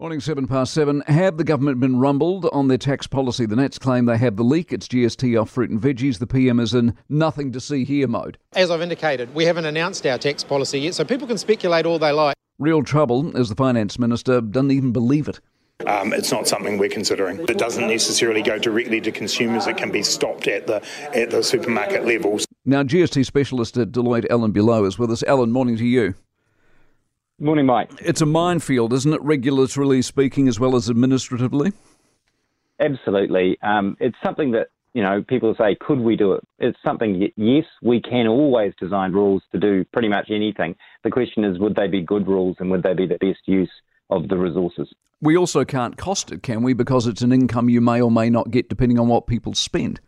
Morning seven past seven. Have the government been rumbled on their tax policy? The Nats claim they have the leak. It's GST off fruit and veggies. The PM is in nothing to see here mode. As I've indicated, we haven't announced our tax policy yet, so people can speculate all they like. Real trouble is the finance minister doesn't even believe it. Um, it's not something we're considering. It doesn't necessarily go directly to consumers. It can be stopped at the at the supermarket levels. Now, GST specialist at Deloitte, Allan Bullot, is with us. Allan, morning to you. Morning, Mike. It's a minefield, isn't it, regulatorily speaking, as well as administratively? Absolutely. Um, it's something that, you know, people say, could we do it? It's something, yes, we can always design rules to do pretty much anything. The question is, would they be good rules and would they be the best use of the resources? We also can't cost it, can we? Because it's an income you may or may not get depending on what people spend.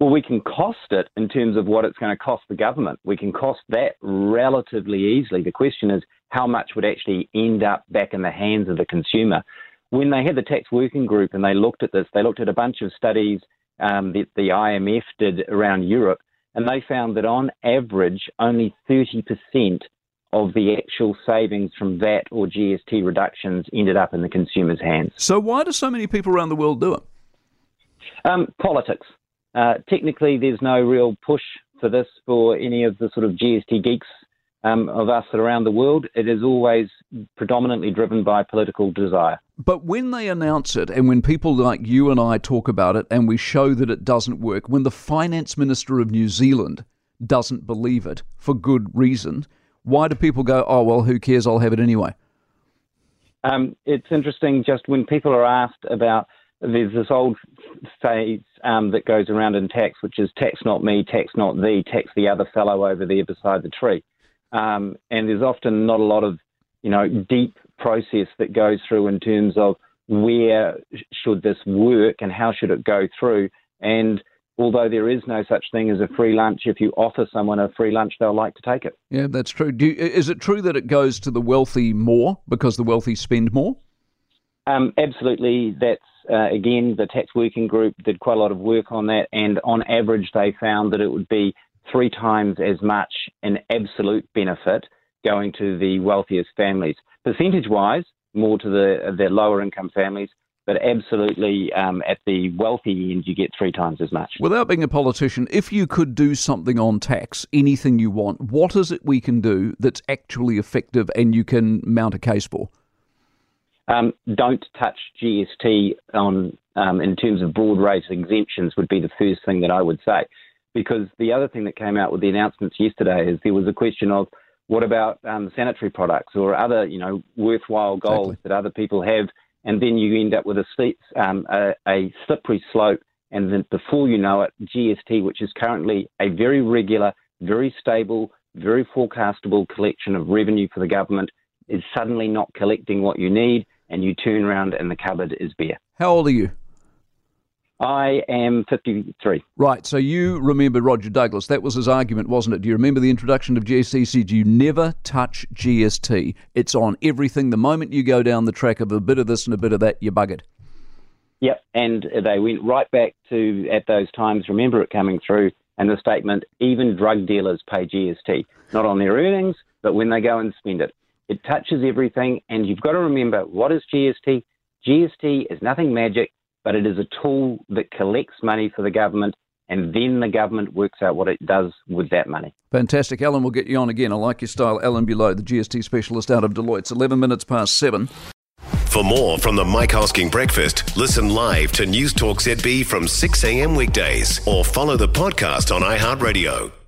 Well, we can cost it in terms of what it's going to cost the government. We can cost that relatively easily. The question is how much would actually end up back in the hands of the consumer. When they had the tax working group and they looked at this, they looked at a bunch of studies um, that the IMF did around Europe, and they found that on average, only 30% of the actual savings from VAT or GST reductions ended up in the consumer's hands. So, why do so many people around the world do it? Um, politics. Uh, technically, there's no real push for this for any of the sort of GST geeks um, of us around the world. It is always predominantly driven by political desire. But when they announce it, and when people like you and I talk about it, and we show that it doesn't work, when the finance minister of New Zealand doesn't believe it for good reason, why do people go, oh, well, who cares? I'll have it anyway? Um, it's interesting just when people are asked about there's this old phrase um, that goes around in tax, which is tax not me, tax not thee, tax the other fellow over there beside the tree. Um, and there's often not a lot of, you know, deep process that goes through in terms of where should this work and how should it go through. And although there is no such thing as a free lunch, if you offer someone a free lunch, they'll like to take it. Yeah, that's true. You, is it true that it goes to the wealthy more because the wealthy spend more? Um, absolutely. That's uh, again, the tax working group did quite a lot of work on that, and on average, they found that it would be three times as much in absolute benefit going to the wealthiest families. Percentage wise, more to the, the lower income families, but absolutely um, at the wealthy end, you get three times as much. Without being a politician, if you could do something on tax, anything you want, what is it we can do that's actually effective and you can mount a case for? Um, don't touch GST on um, in terms of broad rate exemptions would be the first thing that I would say, because the other thing that came out with the announcements yesterday is there was a question of what about um, sanitary products or other you know worthwhile goals exactly. that other people have, and then you end up with a, um, a, a slippery slope, and then before you know it, GST, which is currently a very regular, very stable, very forecastable collection of revenue for the government, is suddenly not collecting what you need and you turn around and the cupboard is bare. How old are you? I am 53. Right, so you remember Roger Douglas. That was his argument, wasn't it? Do you remember the introduction of GST? He said, You never touch GST. It's on everything. The moment you go down the track of a bit of this and a bit of that, you're buggered. Yep, and they went right back to, at those times, remember it coming through, and the statement even drug dealers pay GST, not on their earnings, but when they go and spend it. It touches everything, and you've got to remember what is GST? GST is nothing magic, but it is a tool that collects money for the government, and then the government works out what it does with that money. Fantastic. Allan, we'll get you on again. I like your style. Allan Bullot, the GST specialist out of Deloitte. It's 11 minutes past 7. For more from the Mike Hosking Breakfast, listen live to News Talk ZB from 6 a.m. weekdays or follow the podcast on iHeartRadio.